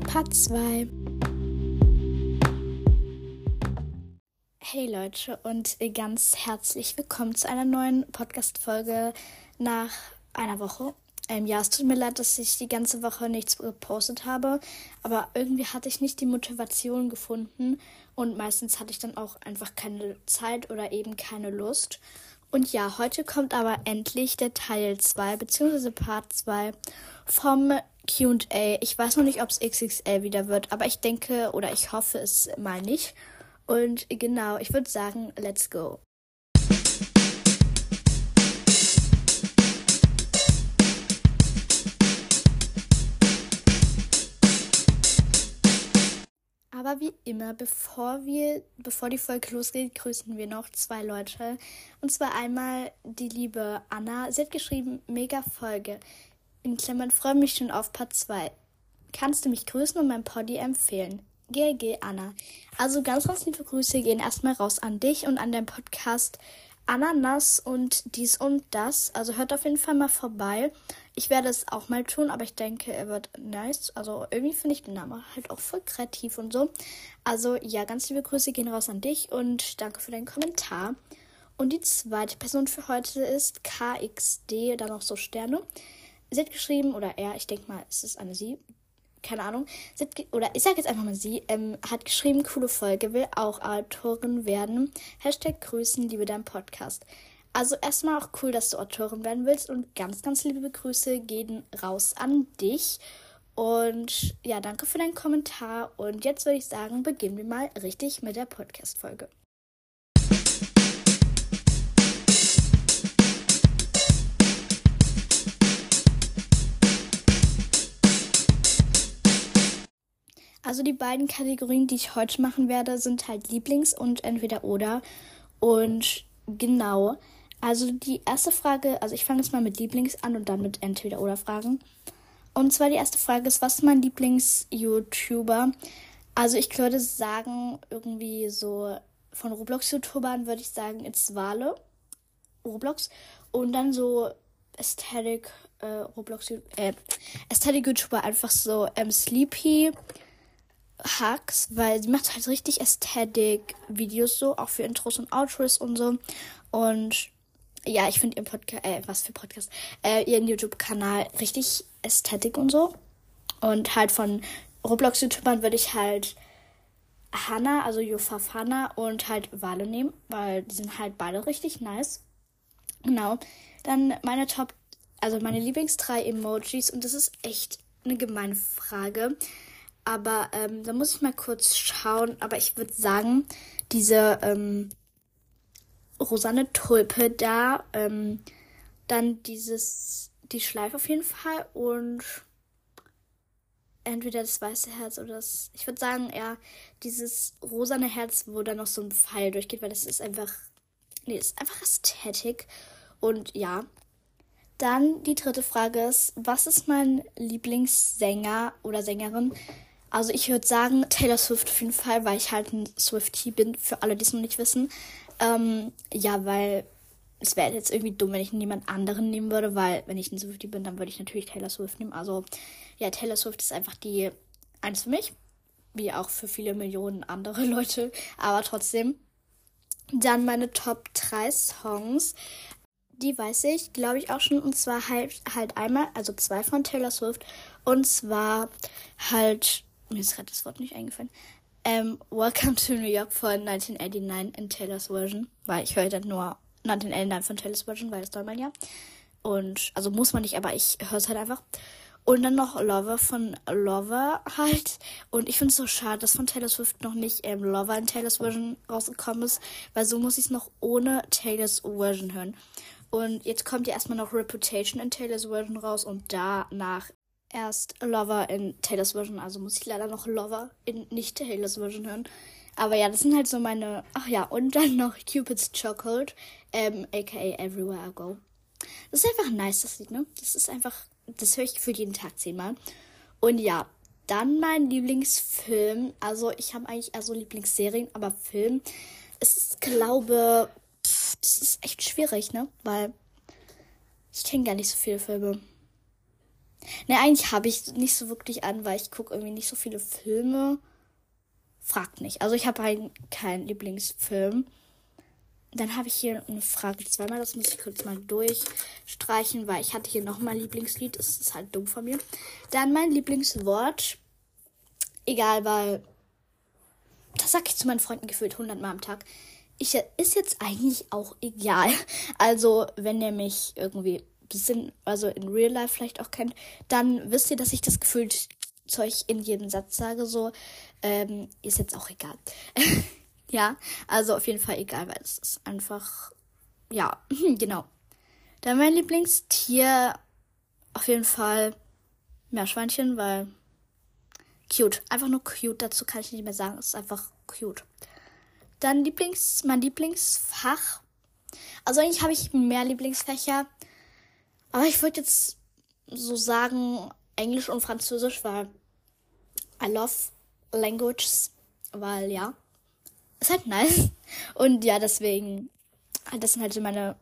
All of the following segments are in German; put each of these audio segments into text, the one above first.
Part 2. Hey Leute und ganz herzlich willkommen zu einer neuen Podcast-Folge nach einer Woche. Ähm, ja, es tut mir leid, dass ich die ganze Woche nichts gepostet habe, aber irgendwie hatte ich nicht die Motivation gefunden und meistens hatte ich dann auch einfach keine Zeit oder eben keine Lust. Und ja, heute kommt aber endlich der Teil 2 bzw. Part 2 vom QA. Ich weiß noch nicht, ob es XXL wieder wird, aber ich denke oder ich hoffe es mal nicht. Und genau, ich würde sagen, let's go. Aber wie immer, bevor wir, bevor die Folge losgeht, grüßen wir noch zwei Leute. Und zwar einmal die liebe Anna. Sie hat geschrieben, mega Folge. In Klammern freue mich schon auf Part 2. Kannst du mich grüßen und mein Poddy empfehlen? GG Anna. Also ganz, ganz liebe Grüße gehen erstmal raus an dich und an deinen Podcast Ananas und dies und das. Also hört auf jeden Fall mal vorbei. Ich werde es auch mal tun, aber ich denke, er wird nice. Also irgendwie finde ich den Namen halt auch voll kreativ und so. Also ja, ganz liebe Grüße gehen raus an dich und danke für deinen Kommentar. Und die zweite Person für heute ist KXD, dann noch so Sterne. Sie hat geschrieben, oder er, ich denke mal, es ist eine sie, keine Ahnung, oder ich sage jetzt einfach mal sie, ähm, hat geschrieben, coole Folge, will auch Autorin werden. Hashtag Grüßen, liebe dein Podcast. Also erstmal auch cool, dass du Autorin werden willst und ganz, ganz liebe Grüße gehen raus an dich. Und ja, danke für deinen Kommentar. Und jetzt würde ich sagen, beginnen wir mal richtig mit der Podcast-Folge. Also die beiden Kategorien, die ich heute machen werde, sind halt Lieblings- und entweder oder. Und genau. Also die erste Frage, also ich fange jetzt mal mit Lieblings an und dann mit entweder oder Fragen. Und zwar die erste Frage ist, was ist mein Lieblings-YouTuber? Also ich würde sagen, irgendwie so von Roblox-YouTubern würde ich sagen, it's Wale. Roblox. Und dann so Aesthetic, äh, Roblox, äh, Aesthetic YouTuber einfach so ähm, Sleepy. Hacks, weil sie macht halt richtig Ästhetik-Videos so, auch für Intros und Outros und so. Und ja, ich finde ihren Podcast, äh, was für Podcast, äh, ihren YouTube-Kanal richtig Ästhetik und so. Und halt von Roblox-YouTubern würde ich halt Hannah, also Yofaf Hannah und halt Wale nehmen, weil die sind halt beide richtig nice. Genau. Dann meine Top, also meine Lieblings drei Emojis und das ist echt eine gemeine Frage. Aber ähm, da muss ich mal kurz schauen. Aber ich würde sagen, diese ähm, Rosanne Tulpe da, ähm, dann dieses, die Schleife auf jeden Fall und entweder das weiße Herz oder das, ich würde sagen, eher dieses rosane Herz, wo da noch so ein Pfeil durchgeht, weil das ist einfach, nee, das ist einfach Ästhetik. Und ja, dann die dritte Frage ist, was ist mein Lieblingssänger oder Sängerin? Also ich würde sagen Taylor Swift auf jeden Fall, weil ich halt ein Swiftie bin, für alle, die es noch nicht wissen. Ähm, ja, weil es wäre jetzt irgendwie dumm, wenn ich niemand anderen nehmen würde, weil wenn ich ein Swiftie bin, dann würde ich natürlich Taylor Swift nehmen. Also ja, Taylor Swift ist einfach die eins für mich, wie auch für viele Millionen andere Leute, aber trotzdem. Dann meine Top 3 Songs. Die weiß ich, glaube ich, auch schon. Und zwar halt, halt einmal, also zwei von Taylor Swift. Und zwar halt mir ist gerade das Wort nicht eingefallen. Ähm, Welcome to New York von 1989 in Taylor's Version, weil ich höre dann nur 1989 von Taylor's Version, weil das soll man ja. Und, also muss man nicht, aber ich höre es halt einfach. Und dann noch Lover von Lover halt. Und ich finde es so schade, dass von Taylor Swift noch nicht ähm, Lover in Taylor's Version rausgekommen ist, weil so muss ich es noch ohne Taylor's Version hören. Und jetzt kommt ja erstmal noch Reputation in Taylor's Version raus und danach erst Lover in Taylors Version, also muss ich leider noch Lover in nicht Taylors Version hören. Aber ja, das sind halt so meine. Ach ja, und dann noch Cupid's Chocolate, ähm, aka Everywhere I Go. Das ist einfach nice, das Lied, ne? Das ist einfach. Das höre ich für jeden Tag zehnmal. Und ja, dann mein Lieblingsfilm. Also, ich habe eigentlich eher so Lieblingsserien, aber Film. Es ist, glaube. Das ist echt schwierig, ne? Weil ich kenne gar nicht so viele Filme. Ne, eigentlich habe ich nicht so wirklich an, weil ich gucke irgendwie nicht so viele Filme. Fragt nicht. Also ich habe halt keinen Lieblingsfilm. Dann habe ich hier eine Frage zweimal. Das muss ich kurz mal durchstreichen, weil ich hatte hier nochmal Lieblingslied. Das ist halt dumm von mir. Dann mein Lieblingswort. Egal, weil das sage ich zu meinen Freunden gefühlt 100 Mal am Tag. Ich, ist jetzt eigentlich auch egal. Also, wenn ihr mich irgendwie bisschen, also in Real Life vielleicht auch kennt, dann wisst ihr, dass ich das gefühlt Zeug in jedem Satz sage. So, ähm, ist jetzt auch egal. ja, also auf jeden Fall egal, weil es ist einfach, ja, genau. Dann mein Lieblingstier, auf jeden Fall Meerschweinchen, weil cute. Einfach nur cute. Dazu kann ich nicht mehr sagen. Es ist einfach cute. Dann Lieblings, mein Lieblingsfach. Also eigentlich habe ich mehr Lieblingsfächer. Aber ich wollte jetzt so sagen Englisch und Französisch, weil I love languages. Weil ja, ist halt nice. Und ja, deswegen, das sind halt so meine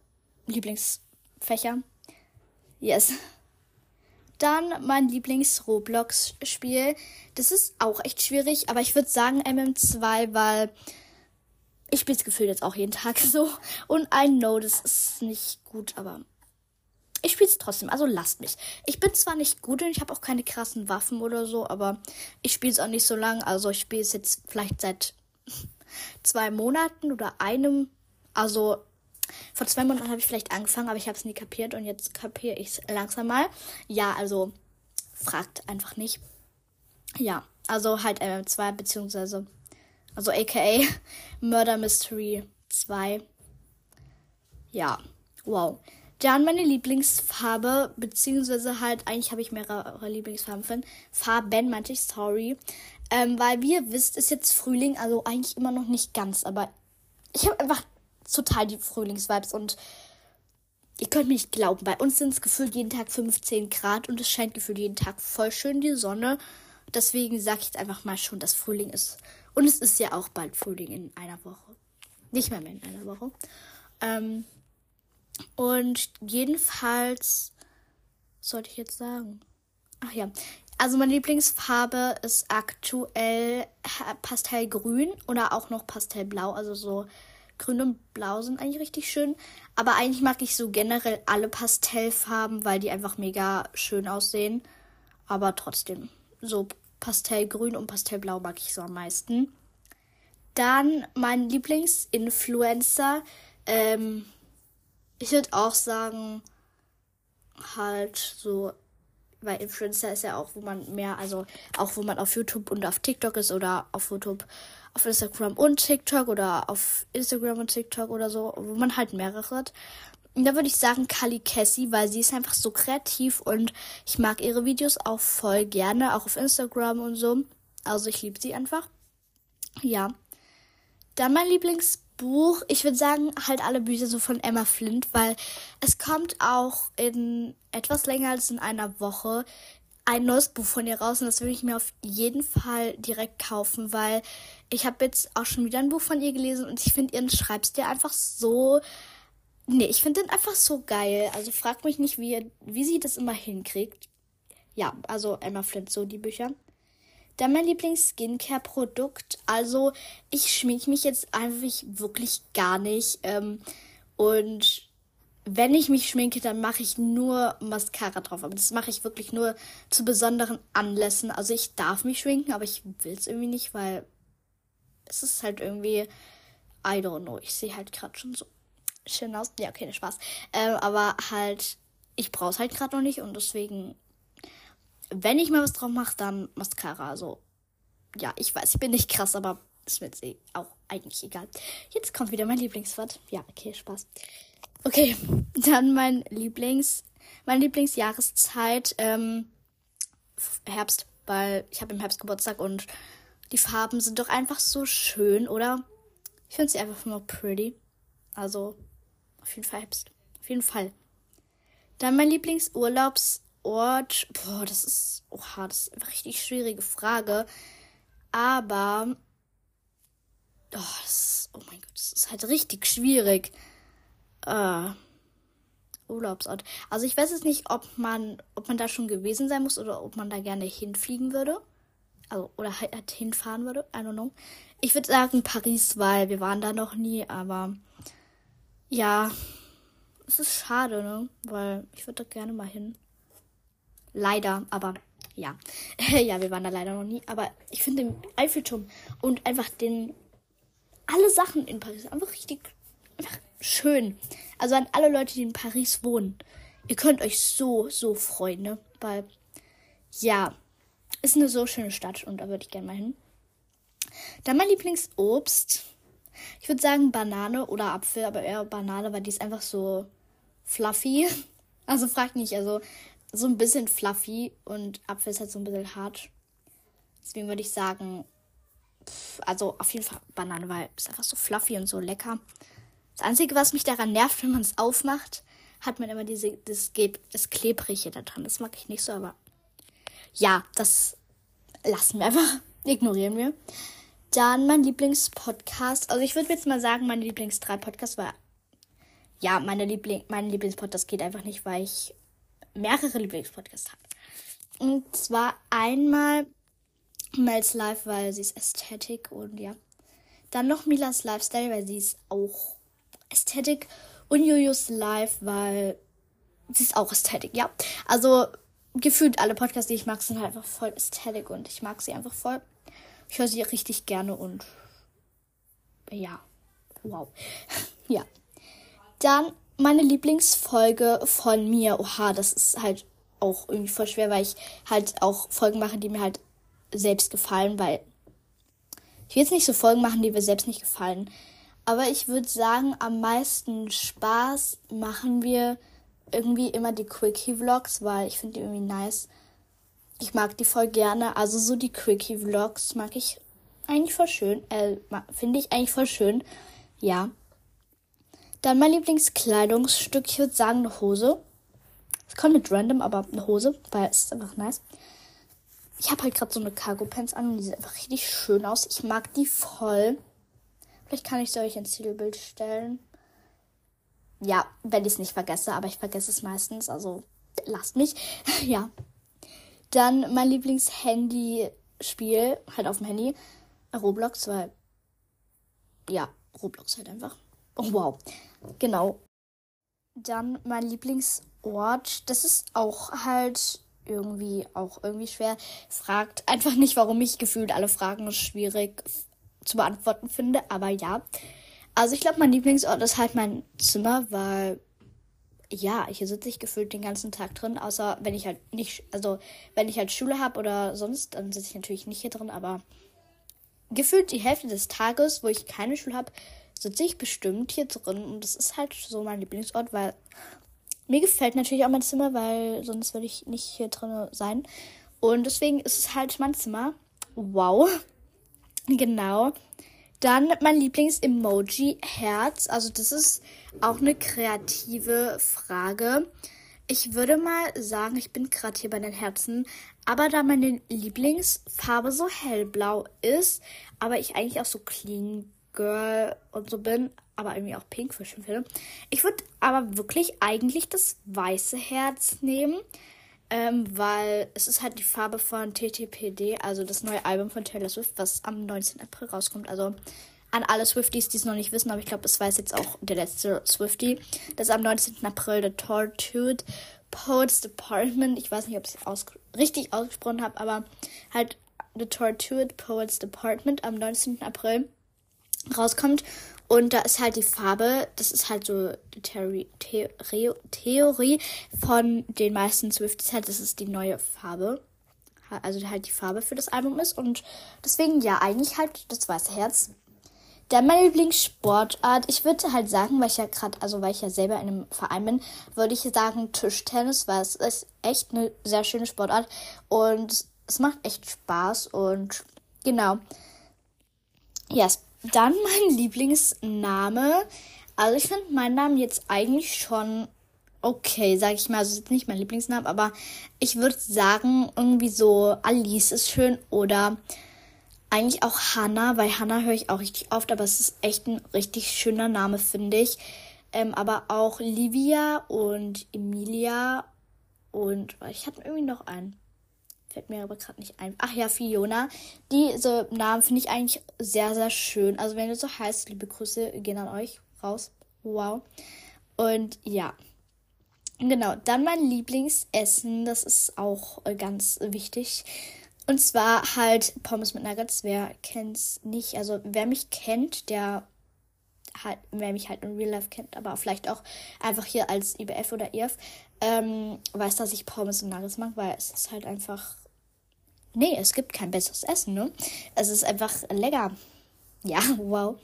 Lieblingsfächer. Yes. Dann mein Lieblings-Roblox-Spiel. Das ist auch echt schwierig, aber ich würde sagen MM2, weil ich spiele es gefühlt jetzt auch jeden Tag so. Und I know, das ist nicht gut, aber ich spiele es trotzdem. Also lasst mich. Ich bin zwar nicht gut und ich habe auch keine krassen Waffen oder so, aber ich spiele es auch nicht so lang. Also ich spiele es jetzt vielleicht seit zwei Monaten oder einem. Also vor zwei Monaten habe ich vielleicht angefangen, aber ich habe es nie kapiert und jetzt kapiere ich es langsam mal. Ja, also fragt einfach nicht. Ja, also halt MM2 beziehungsweise also aka Murder Mystery 2. Ja, wow. Dann meine Lieblingsfarbe, beziehungsweise halt, eigentlich habe ich mehrere Lieblingsfarben. Farben, meinte ich, sorry. Ähm, weil wie ihr wisst, ist jetzt Frühling, also eigentlich immer noch nicht ganz, aber ich habe einfach total die Frühlingsvibes und ihr könnt mir nicht glauben, bei uns sind es gefühlt jeden Tag 15 Grad und es scheint gefühlt jeden Tag voll schön die Sonne. Deswegen sage ich jetzt einfach mal schon, dass Frühling ist. Und es ist ja auch bald Frühling in einer Woche. Nicht mal mehr in einer Woche. Ähm, und jedenfalls sollte ich jetzt sagen. Ach ja. Also meine Lieblingsfarbe ist aktuell Pastellgrün oder auch noch Pastellblau. Also so grün und blau sind eigentlich richtig schön. Aber eigentlich mag ich so generell alle Pastellfarben, weil die einfach mega schön aussehen. Aber trotzdem, so Pastellgrün und Pastellblau mag ich so am meisten. Dann mein Lieblingsinfluencer. Ähm, ich würde auch sagen, halt so, weil Influencer ist ja auch, wo man mehr, also auch wo man auf YouTube und auf TikTok ist oder auf YouTube, auf Instagram und TikTok oder auf Instagram und TikTok oder so, wo man halt mehrere hat. Und da würde ich sagen Kali Cassie, weil sie ist einfach so kreativ und ich mag ihre Videos auch voll gerne, auch auf Instagram und so. Also ich liebe sie einfach. Ja. Dann mein Lieblings Buch, ich würde sagen, halt alle Bücher so von Emma Flint, weil es kommt auch in etwas länger als in einer Woche ein neues Buch von ihr raus und das würde ich mir auf jeden Fall direkt kaufen, weil ich habe jetzt auch schon wieder ein Buch von ihr gelesen und ich finde ihren Schreibstil einfach so. Nee, ich finde den einfach so geil. Also fragt mich nicht, wie, wie sie das immer hinkriegt. Ja, also Emma Flint, so die Bücher. Dann mein Lieblings-Skincare-Produkt. Also, ich schminke mich jetzt einfach wirklich gar nicht. Ähm, und wenn ich mich schminke, dann mache ich nur Mascara drauf. Aber das mache ich wirklich nur zu besonderen Anlässen. Also, ich darf mich schminken, aber ich will es irgendwie nicht, weil es ist halt irgendwie. I don't know. Ich sehe halt gerade schon so schön aus. Ja, okay, ne Spaß. Ähm, aber halt, ich brauche es halt gerade noch nicht und deswegen wenn ich mal was drauf mache, dann Mascara. Also, ja, ich weiß, ich bin nicht krass, aber ist mir jetzt eh auch eigentlich egal. Jetzt kommt wieder mein Lieblingswort. Ja, okay, Spaß. Okay, dann mein Lieblings, meine Lieblingsjahreszeit, ähm, Herbst, weil ich habe im Herbst Geburtstag und die Farben sind doch einfach so schön, oder? Ich finde sie einfach nur pretty. Also, auf jeden Fall Herbst. Auf jeden Fall. Dann mein Lieblingsurlaubs Ort, boah, das ist, oha, das ist eine richtig schwierige Frage. Aber, oh, das, oh mein Gott, das ist halt richtig schwierig. Äh, Urlaubsort. Also ich weiß jetzt nicht, ob man, ob man da schon gewesen sein muss oder ob man da gerne hinfliegen würde. Also, oder halt hinfahren würde. I don't know. Ich würde sagen Paris, weil wir waren da noch nie, aber ja, es ist schade, ne? Weil ich würde da gerne mal hin. Leider, aber ja. ja, wir waren da leider noch nie. Aber ich finde den Eiffelturm und einfach den. Alle Sachen in Paris einfach richtig. Einfach schön. Also an alle Leute, die in Paris wohnen. Ihr könnt euch so, so freuen, ne? Weil, ja, ist eine so schöne Stadt und da würde ich gerne mal hin. Dann mein Lieblingsobst. Ich würde sagen Banane oder Apfel, aber eher Banane, weil die ist einfach so fluffy. Also frag nicht, also so ein bisschen fluffy und Apfel ist halt so ein bisschen hart. Deswegen würde ich sagen, also auf jeden Fall Banane, weil es einfach so fluffy und so lecker. Das Einzige, was mich daran nervt, wenn man es aufmacht, hat man immer diese, das, das Klebrige da dran. Das mag ich nicht so, aber ja, das lassen wir einfach. Ignorieren wir. Dann mein Lieblingspodcast. Also ich würde jetzt mal sagen, meine Lieblings drei Podcasts, weil ja, meine Liebling, mein Lieblingspodcast geht einfach nicht, weil ich mehrere Lieblingspodcasts habe. Und zwar einmal Mel's Life, weil sie ist Ästhetik und ja. Dann noch Milas Lifestyle, weil sie ist auch Ästhetik. Und Jojos Life, weil sie ist auch Ästhetik, ja. Also gefühlt alle Podcasts, die ich mag, sind halt einfach voll Ästhetik und ich mag sie einfach voll. Ich höre sie richtig gerne und ja, wow. ja. Dann meine Lieblingsfolge von mir. Oha, das ist halt auch irgendwie voll schwer, weil ich halt auch Folgen mache, die mir halt selbst gefallen, weil ich will jetzt nicht so Folgen machen, die mir selbst nicht gefallen. Aber ich würde sagen, am meisten Spaß machen wir irgendwie immer die Quickie-Vlogs, weil ich finde die irgendwie nice. Ich mag die voll gerne. Also so die Quickie-Vlogs mag ich eigentlich voll schön. Äh, finde ich eigentlich voll schön. Ja. Dann mein Lieblingskleidungsstück, ich würde sagen eine Hose. Es kommt mit random, aber eine Hose, weil es ist einfach nice. Ich habe halt gerade so eine Cargo Pants an und die sieht einfach richtig schön aus. Ich mag die voll. Vielleicht kann ich sie euch ins Titelbild stellen. Ja, wenn ich es nicht vergesse, aber ich vergesse es meistens, also lasst mich. ja. Dann mein Lieblings-Handy-Spiel, halt auf dem Handy, Roblox, weil ja, Roblox halt einfach. Oh wow. Genau. Dann mein Lieblingsort. Das ist auch halt irgendwie auch irgendwie schwer. Fragt einfach nicht, warum ich gefühlt alle Fragen schwierig zu beantworten finde, aber ja. Also ich glaube, mein Lieblingsort ist halt mein Zimmer, weil ja, hier sitze ich gefühlt den ganzen Tag drin, außer wenn ich halt nicht, also wenn ich halt Schule habe oder sonst, dann sitze ich natürlich nicht hier drin, aber gefühlt die Hälfte des Tages, wo ich keine Schule habe, sitze ich bestimmt hier drin und das ist halt so mein Lieblingsort, weil mir gefällt natürlich auch mein Zimmer, weil sonst würde ich nicht hier drin sein. Und deswegen ist es halt mein Zimmer. Wow. Genau. Dann mein Lieblings-Emoji Herz. Also das ist auch eine kreative Frage. Ich würde mal sagen, ich bin gerade hier bei den Herzen. Aber da meine Lieblingsfarbe so hellblau ist, aber ich eigentlich auch so clean Girl und so bin, aber irgendwie auch Pink für schön finde. Ich würde aber wirklich eigentlich das weiße Herz nehmen, ähm, weil es ist halt die Farbe von TTPD, also das neue Album von Taylor Swift, was am 19. April rauskommt. Also an alle Swifties, die es noch nicht wissen, aber ich glaube, das weiß jetzt auch der letzte Swiftie, dass am 19. April der Tortured Poets Department, ich weiß nicht, ob ich es aus richtig ausgesprochen habe, aber halt The Tortured Poets Department am 19. April rauskommt. Und da ist halt die Farbe, das ist halt so die Theorie, Theorie von den meisten Swifties halt, dass es die neue Farbe. Also halt die Farbe für das Album ist. Und deswegen ja, eigentlich halt das weiße Herz. Dann meine Lieblingssportart. Ich würde halt sagen, weil ich ja gerade, also weil ich ja selber in einem Verein bin, würde ich sagen Tischtennis, weil es ist echt eine sehr schöne Sportart. Und es macht echt Spaß. Und genau. Ja, dann mein Lieblingsname. Also ich finde meinen Namen jetzt eigentlich schon okay, sag ich mal. Also ist nicht mein Lieblingsname, aber ich würde sagen, irgendwie so Alice ist schön oder eigentlich auch Hannah, weil Hannah höre ich auch richtig oft, aber es ist echt ein richtig schöner Name, finde ich. ähm, aber auch Livia und Emilia und ich hatte irgendwie noch einen. Fällt mir aber gerade nicht ein. Ach ja, Fiona. Diese Namen finde ich eigentlich sehr, sehr schön. Also wenn du so heißt, liebe Grüße gehen an euch raus. Wow. Und ja. Genau, dann mein Lieblingsessen, das ist auch äh, ganz wichtig. Und zwar halt Pommes mit Nuggets. Wer kennt's nicht? Also wer mich kennt, der halt, wer mich halt in Real Life kennt, aber vielleicht auch einfach hier als IBF oder IF, ähm, weiß, dass ich Pommes und Nuggets mag, weil es ist halt einfach. Nee, es gibt kein besseres Essen, ne? Es ist einfach lecker. Ja, wow.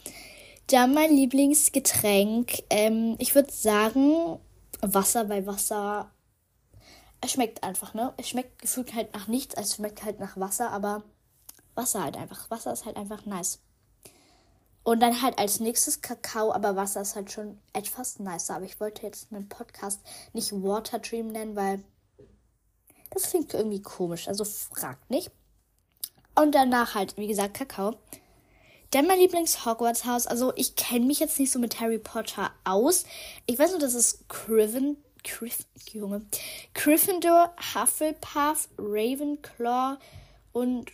Dann mein Lieblingsgetränk. Ähm, ich würde sagen, Wasser, weil Wasser. Es schmeckt einfach, ne? Es schmeckt gefühlt halt nach nichts, also es schmeckt halt nach Wasser, aber Wasser halt einfach. Wasser ist halt einfach nice. Und dann halt als nächstes Kakao, aber Wasser ist halt schon etwas nicer. Aber ich wollte jetzt einen Podcast nicht Water Dream nennen, weil das klingt irgendwie komisch. Also fragt nicht. Und danach halt, wie gesagt, Kakao. Dann mein Lieblings-Hogwarts-Haus. Also, ich kenne mich jetzt nicht so mit Harry Potter aus. Ich weiß nur, dass es Criven, Griff, Junge, Gryffindor, Hufflepuff, Ravenclaw und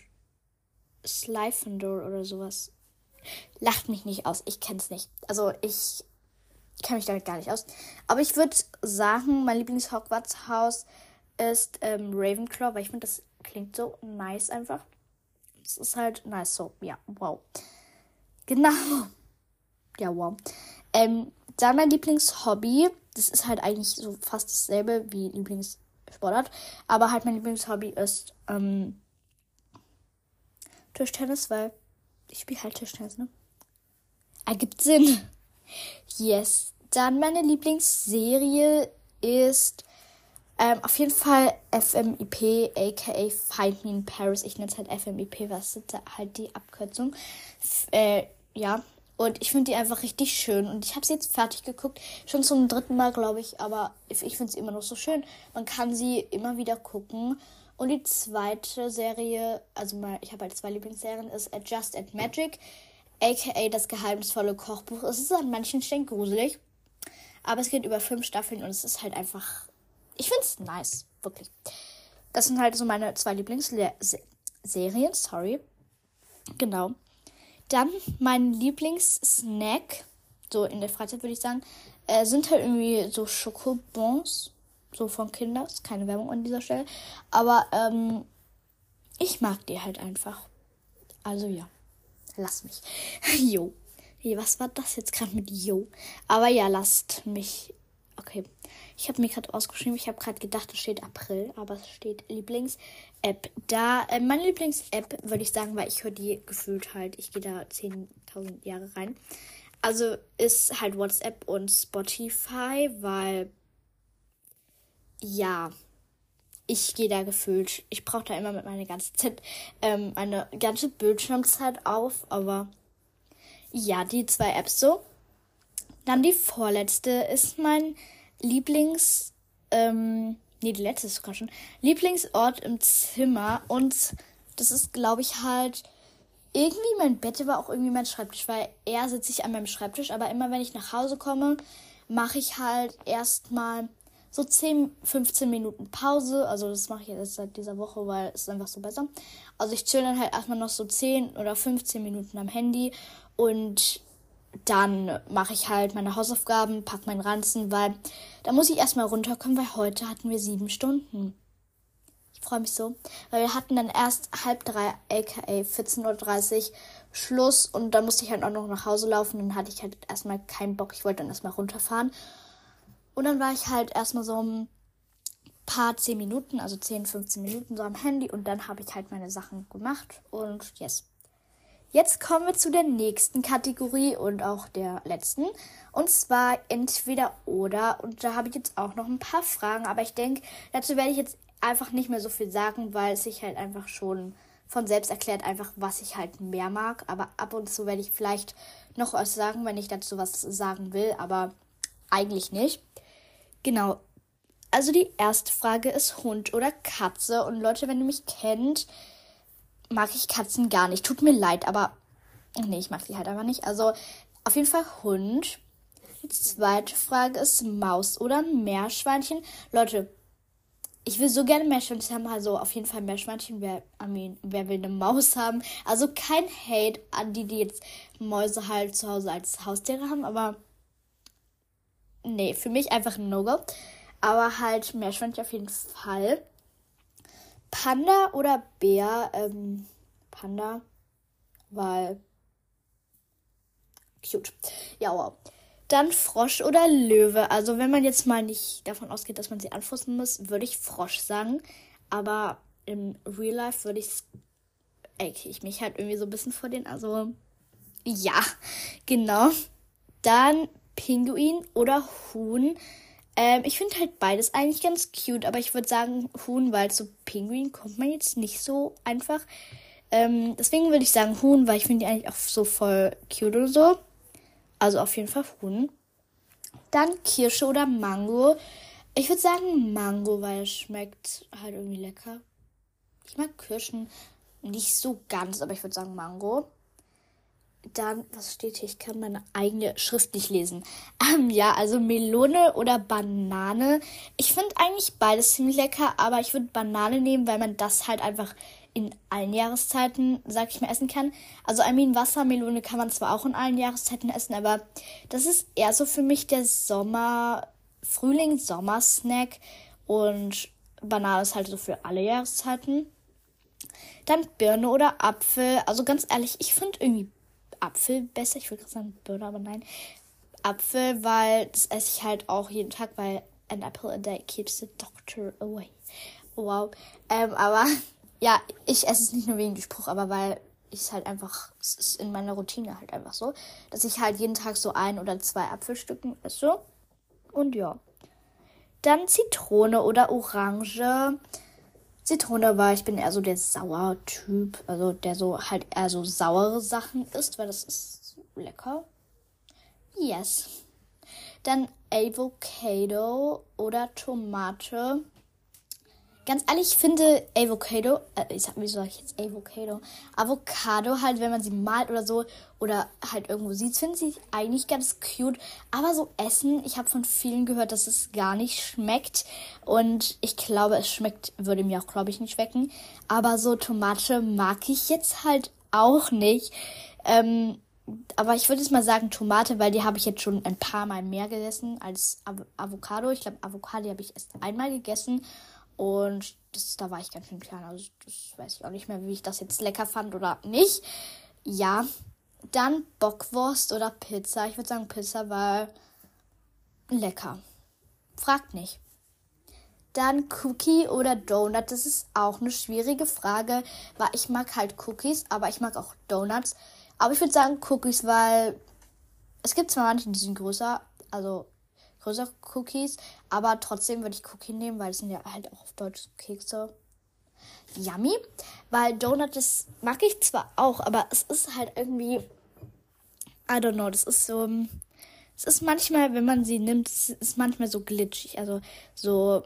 Slytherin oder sowas. Lacht mich nicht aus. Ich kenne es nicht. Also, ich kenne mich damit gar nicht aus. Aber ich würde sagen, mein Lieblings-Hogwarts-Haus ist ähm, Ravenclaw, weil ich finde, das klingt so nice einfach. Es ist halt nice so. Ja, wow. Genau. Ja, wow. Ähm, dann mein Lieblingshobby. Das ist halt eigentlich so fast dasselbe wie Lieblingssportart. Aber halt mein Lieblingshobby ist ähm, Tischtennis, weil ich spiele halt Tischtennis, ne? Ergibt Sinn. Yes. Dann meine Lieblingsserie ist ähm, auf jeden Fall FMIP, aka Find Me in Paris. Ich nenne es halt FMIP, was ist halt die Abkürzung. F äh, ja. Und ich finde die einfach richtig schön. Und ich habe sie jetzt fertig geguckt. Schon zum dritten Mal, glaube ich. Aber ich, ich finde sie immer noch so schön. Man kann sie immer wieder gucken. Und die zweite Serie, also mal, ich habe halt zwei Lieblingsserien, ist Just and Magic, aka das geheimnisvolle Kochbuch. Es ist an manchen Stellen gruselig. Aber es geht über fünf Staffeln und es ist halt einfach. Ich finde es nice, wirklich. Das sind halt so meine zwei Lieblingsserien, sorry. Genau. Dann mein Lieblingssnack, so in der Freizeit würde ich sagen, äh, sind halt irgendwie so Schokobons, so von Kindern. Ist keine Werbung an dieser Stelle. Aber ähm, ich mag die halt einfach. Also ja, lass mich. jo. Hey, was war das jetzt gerade mit Jo? Aber ja, lasst mich. Okay. Ich habe mir gerade ausgeschrieben, ich habe gerade gedacht, es steht April, aber es steht Lieblings-App. Da, äh, meine Lieblings-App, würde ich sagen, weil ich höre die gefühlt halt, ich gehe da 10.000 Jahre rein. Also ist halt WhatsApp und Spotify, weil ja, ich gehe da gefühlt, ich brauche da immer mit meiner ganzen Zeit, ähm, meine ganze Bildschirmzeit auf, aber ja, die zwei Apps so. Dann die vorletzte ist mein Lieblings, ähm, nee, die letzte ist sogar schon, Lieblingsort im Zimmer und das ist, glaube ich, halt irgendwie mein Bett, aber auch irgendwie mein Schreibtisch, weil eher sitze ich an meinem Schreibtisch, aber immer wenn ich nach Hause komme, mache ich halt erstmal so 10, 15 Minuten Pause. Also das mache ich jetzt seit dieser Woche, weil es ist einfach so besser. Also ich chill dann halt erstmal noch so 10 oder 15 Minuten am Handy und dann mache ich halt meine Hausaufgaben, pack meinen Ranzen, weil da muss ich erstmal runterkommen, weil heute hatten wir sieben Stunden. Ich freue mich so, weil wir hatten dann erst halb drei, aka 14.30 Uhr Schluss und dann musste ich halt auch noch nach Hause laufen. Dann hatte ich halt erstmal keinen Bock. Ich wollte dann erstmal runterfahren. Und dann war ich halt erstmal so ein paar 10 Minuten, also 10, 15 Minuten so am Handy und dann habe ich halt meine Sachen gemacht und yes. Jetzt kommen wir zu der nächsten Kategorie und auch der letzten. Und zwar entweder oder. Und da habe ich jetzt auch noch ein paar Fragen. Aber ich denke, dazu werde ich jetzt einfach nicht mehr so viel sagen, weil es sich halt einfach schon von selbst erklärt, einfach was ich halt mehr mag. Aber ab und zu werde ich vielleicht noch was sagen, wenn ich dazu was sagen will. Aber eigentlich nicht. Genau. Also die erste Frage ist Hund oder Katze. Und Leute, wenn ihr mich kennt, mag ich Katzen gar nicht. Tut mir leid, aber nee, ich mag sie halt einfach nicht. Also auf jeden Fall Hund. Die zweite Frage ist Maus oder Meerschweinchen. Leute, ich will so gerne Meerschweinchen haben, also auf jeden Fall Meerschweinchen. Wer, I mean, wer will eine Maus haben? Also kein Hate an die, die jetzt Mäuse halt zu Hause als Haustiere haben, aber nee, für mich einfach ein No-Go. Aber halt Meerschweinchen auf jeden Fall. Panda oder Bär? Ähm, Panda, weil cute. Ja, wow. Dann Frosch oder Löwe. Also wenn man jetzt mal nicht davon ausgeht, dass man sie anfassen muss, würde ich Frosch sagen. Aber im Real Life würde ich ekel ich mich halt irgendwie so ein bisschen vor denen. Also ja, genau. Dann Pinguin oder Huhn. Ähm, ich finde halt beides eigentlich ganz cute, aber ich würde sagen Huhn, weil zu Pinguin kommt man jetzt nicht so einfach. Ähm, deswegen würde ich sagen Huhn, weil ich finde die eigentlich auch so voll cute und so. Also auf jeden Fall Huhn. Dann Kirsche oder Mango. Ich würde sagen Mango, weil es schmeckt halt irgendwie lecker. Ich mag Kirschen nicht so ganz, aber ich würde sagen Mango. Dann, was steht hier? Ich kann meine eigene Schrift nicht lesen. Ähm, ja, also Melone oder Banane. Ich finde eigentlich beides ziemlich lecker, aber ich würde Banane nehmen, weil man das halt einfach in allen Jahreszeiten, sag ich mal, essen kann. Also I mean, Wassermelone kann man zwar auch in allen Jahreszeiten essen, aber das ist eher so für mich der Sommer, Frühling-Sommer-Snack und Banane ist halt so für alle Jahreszeiten. Dann Birne oder Apfel. Also ganz ehrlich, ich finde irgendwie Apfel besser. Ich würde gerade sagen Birne, aber nein. Apfel, weil das esse ich halt auch jeden Tag, weil an apple a day keeps the doctor away. Wow. Ähm, aber ja, ich esse es nicht nur wegen dem Spruch, aber weil ich es halt einfach, es ist in meiner Routine halt einfach so, dass ich halt jeden Tag so ein oder zwei Apfelstücken esse. Und ja. Dann Zitrone oder Orange. Zitrone, weil ich bin eher so der Sauer-Typ, also der so halt eher so saure Sachen isst, weil das ist lecker. Yes. Dann Avocado oder Tomate. Ganz ehrlich, ich finde Avocado, äh, ich sag, wie soll ich jetzt Avocado? Avocado halt, wenn man sie malt oder so oder halt irgendwo sieht, finde ich eigentlich ganz cute. Aber so essen, ich habe von vielen gehört, dass es gar nicht schmeckt. Und ich glaube, es schmeckt, würde mir auch, glaube ich, nicht schmecken. Aber so Tomate mag ich jetzt halt auch nicht. Ähm, aber ich würde jetzt mal sagen Tomate, weil die habe ich jetzt schon ein paar Mal mehr gegessen als Av Avocado. Ich glaube, Avocado habe ich erst einmal gegessen. Und das, da war ich ganz schön klein. Also das weiß ich auch nicht mehr, wie ich das jetzt lecker fand oder nicht. Ja. Dann Bockwurst oder Pizza. Ich würde sagen Pizza, weil lecker. Fragt nicht. Dann Cookie oder Donut. Das ist auch eine schwierige Frage, weil ich mag halt Cookies, aber ich mag auch Donuts. Aber ich würde sagen Cookies, weil es gibt zwar manche, die sind größer, also größere Cookies. Aber trotzdem würde ich Cookie nehmen, weil es sind ja halt auch auf Deutsch Kekse. Yummy. Weil Donut, das mag ich zwar auch, aber es ist halt irgendwie. I don't know, das ist so. Es ist manchmal, wenn man sie nimmt, es ist manchmal so glitschig, also so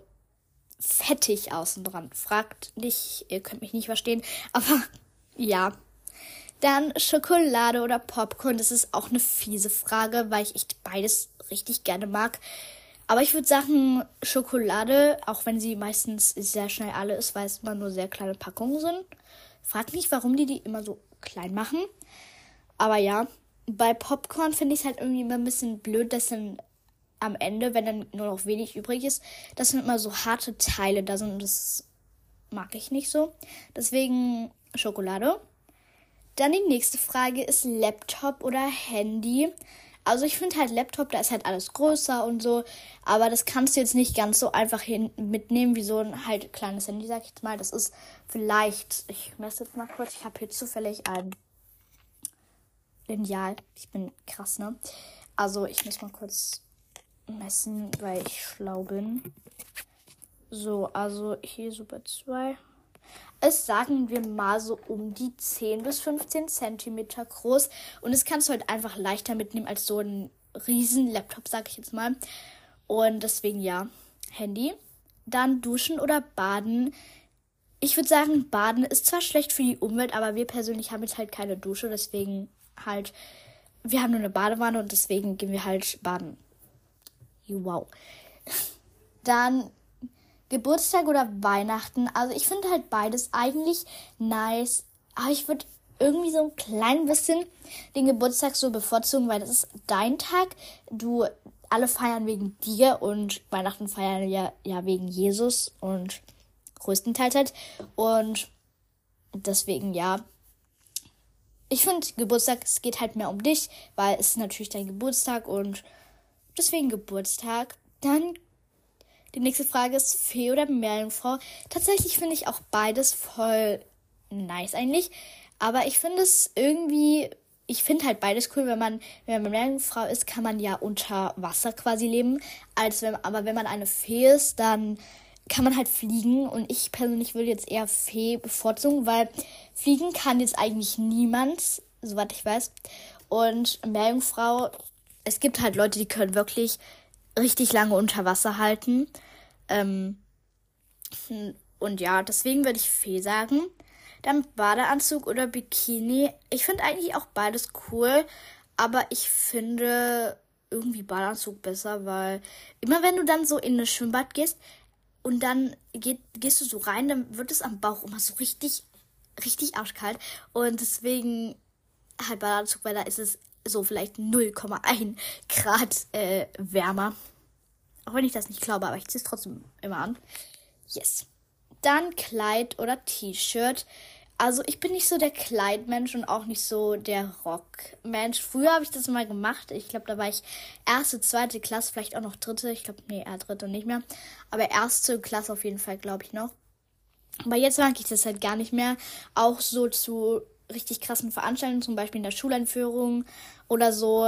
fettig außen dran. Fragt nicht, ihr könnt mich nicht verstehen, aber ja. Dann Schokolade oder Popcorn, das ist auch eine fiese Frage, weil ich echt beides richtig gerne mag. Aber ich würde sagen, Schokolade, auch wenn sie meistens sehr schnell alle ist, weil es immer nur sehr kleine Packungen sind. Frag nicht, warum die die immer so klein machen. Aber ja, bei Popcorn finde ich es halt irgendwie immer ein bisschen blöd, dass dann am Ende, wenn dann nur noch wenig übrig ist, dass dann immer so harte Teile da sind das mag ich nicht so. Deswegen Schokolade. Dann die nächste Frage ist Laptop oder Handy. Also ich finde halt Laptop, da ist halt alles größer und so, aber das kannst du jetzt nicht ganz so einfach hin mitnehmen wie so ein halt kleines Handy, sag ich jetzt mal. Das ist vielleicht, ich messe jetzt mal kurz, ich habe hier zufällig ein Lineal. Ich bin krass, ne? Also ich muss mal kurz messen, weil ich schlau bin. So, also hier Super 2 ist, sagen wir mal, so um die 10 bis 15 Zentimeter groß. Und das kannst du halt einfach leichter mitnehmen als so ein riesen Laptop, sag ich jetzt mal. Und deswegen ja, Handy. Dann duschen oder baden. Ich würde sagen, baden ist zwar schlecht für die Umwelt, aber wir persönlich haben jetzt halt keine Dusche, deswegen halt wir haben nur eine Badewanne und deswegen gehen wir halt baden. Wow. Dann Geburtstag oder Weihnachten. Also ich finde halt beides eigentlich nice. Aber ich würde irgendwie so ein klein bisschen den Geburtstag so bevorzugen, weil das ist dein Tag. Du alle feiern wegen dir und Weihnachten feiern ja, ja wegen Jesus und größtenteils halt. Und deswegen ja. Ich finde Geburtstag, es geht halt mehr um dich, weil es ist natürlich dein Geburtstag und deswegen Geburtstag. Dann die nächste Frage ist Fee oder Meerjungfrau. Tatsächlich finde ich auch beides voll nice eigentlich. Aber ich finde es irgendwie, ich finde halt beides cool, wenn man, wenn man Meerjungfrau ist, kann man ja unter Wasser quasi leben. Als wenn, aber wenn man eine Fee ist, dann kann man halt fliegen. Und ich persönlich würde jetzt eher Fee bevorzugen, weil fliegen kann jetzt eigentlich niemand, soweit ich weiß. Und Meerjungfrau, es gibt halt Leute, die können wirklich richtig lange unter Wasser halten. Ähm, und ja, deswegen würde ich Fee sagen. Dann Badeanzug oder Bikini. Ich finde eigentlich auch beides cool, aber ich finde irgendwie Badeanzug besser, weil immer wenn du dann so in das Schwimmbad gehst und dann geht, gehst du so rein, dann wird es am Bauch immer so richtig, richtig arschkalt. Und deswegen halt Badeanzug, weil da ist es so vielleicht 0,1 Grad äh, wärmer. Auch wenn ich das nicht glaube, aber ich ziehe es trotzdem immer an. Yes. Dann Kleid oder T-Shirt. Also ich bin nicht so der Kleidmensch und auch nicht so der Rockmensch. Früher habe ich das mal gemacht. Ich glaube, da war ich erste, zweite Klasse, vielleicht auch noch dritte. Ich glaube, nee, eher dritte nicht mehr. Aber erste Klasse auf jeden Fall, glaube ich noch. Aber jetzt mag ich das halt gar nicht mehr. Auch so zu richtig krassen Veranstaltungen, zum Beispiel in der Schuleinführung oder so.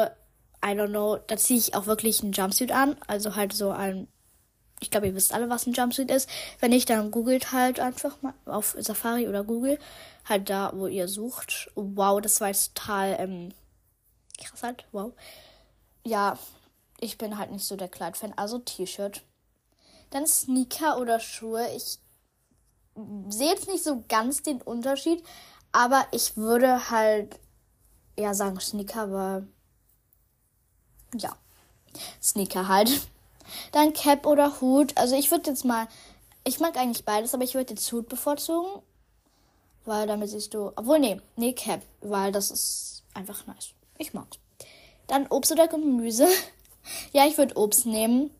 I don't know, da ziehe ich auch wirklich einen Jumpsuit an. Also halt so ein, ich glaube, ihr wisst alle, was ein Jumpsuit ist. Wenn nicht, dann googelt halt einfach mal auf Safari oder Google. Halt da, wo ihr sucht. Wow, das war jetzt total ähm, krass halt. Wow. Ja, ich bin halt nicht so der Kleidfan. Also T-Shirt. Dann Sneaker oder Schuhe. Ich sehe jetzt nicht so ganz den Unterschied. Aber ich würde halt eher sagen Sneaker, weil ja, Sneaker halt. Dann Cap oder Hut. Also ich würde jetzt mal, ich mag eigentlich beides, aber ich würde jetzt Hut bevorzugen. Weil damit siehst du, obwohl nee, nee Cap, weil das ist einfach nice. Ich mag's. Dann Obst oder Gemüse. ja, ich würde Obst nehmen.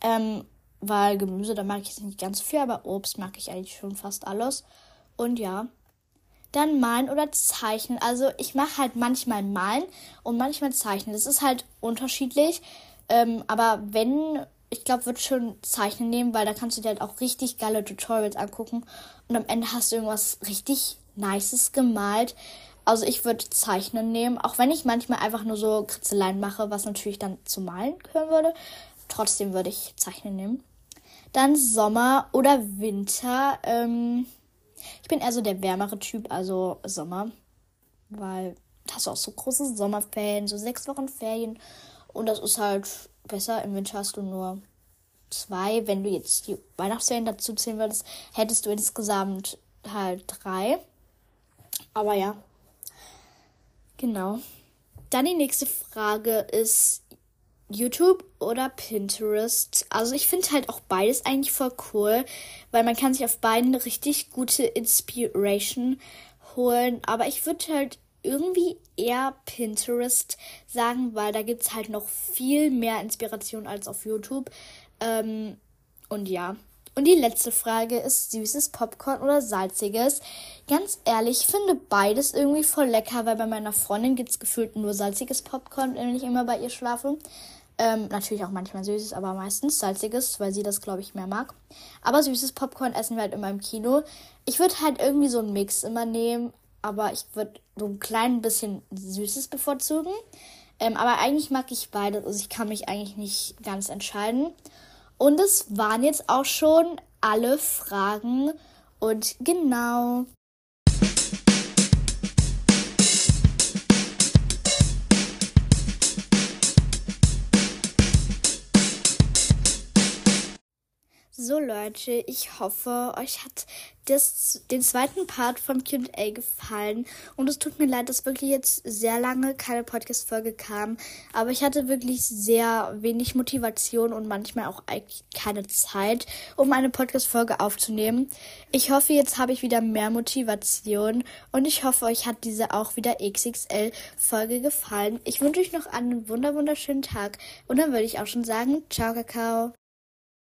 Ähm, weil Gemüse, da mag ich nicht ganz so viel, aber Obst mag ich eigentlich schon fast alles. Und ja, dann malen oder zeichnen. Also ich mache halt manchmal malen und manchmal zeichnen. Das ist halt unterschiedlich. Ähm, aber wenn, ich glaube, würde schon zeichnen nehmen, weil da kannst du dir halt auch richtig geile Tutorials angucken. Und am Ende hast du irgendwas richtig Nices gemalt. Also ich würde zeichnen nehmen, auch wenn ich manchmal einfach nur so Kritzeleien mache, was natürlich dann zu malen gehören würde. Trotzdem würde ich zeichnen nehmen. Dann Sommer oder Winter. Ähm, ich bin eher so der wärmere Typ, also Sommer. Weil hast du auch so große Sommerferien, so sechs Wochen Ferien. Und das ist halt besser. Im Winter hast du nur zwei. Wenn du jetzt die Weihnachtsferien dazu zählen würdest, hättest du insgesamt halt drei. Aber ja. Genau. Dann die nächste Frage ist YouTube oder Pinterest. Also ich finde halt auch beides eigentlich voll cool, weil man kann sich auf beiden richtig gute Inspiration holen. Aber ich würde halt irgendwie eher Pinterest sagen, weil da gibt es halt noch viel mehr Inspiration als auf YouTube. Ähm, und ja. Und die letzte Frage ist süßes Popcorn oder salziges. Ganz ehrlich, ich finde beides irgendwie voll lecker, weil bei meiner Freundin gibt es gefühlt nur salziges Popcorn, wenn ich immer bei ihr schlafe. Ähm, natürlich auch manchmal süßes, aber meistens salziges, weil sie das, glaube ich, mehr mag. Aber süßes Popcorn essen wir halt immer im Kino. Ich würde halt irgendwie so einen Mix immer nehmen, aber ich würde so ein klein bisschen süßes bevorzugen. Ähm, aber eigentlich mag ich beides, also ich kann mich eigentlich nicht ganz entscheiden. Und es waren jetzt auch schon alle Fragen. Und genau. So Leute, ich hoffe, euch hat das, den zweiten Part von Q&A gefallen. Und es tut mir leid, dass wirklich jetzt sehr lange keine Podcast-Folge kam. Aber ich hatte wirklich sehr wenig Motivation und manchmal auch eigentlich keine Zeit, um eine Podcast-Folge aufzunehmen. Ich hoffe, jetzt habe ich wieder mehr Motivation. Und ich hoffe, euch hat diese auch wieder XXL-Folge gefallen. Ich wünsche euch noch einen wunderschönen Tag. Und dann würde ich auch schon sagen, ciao, Kakao.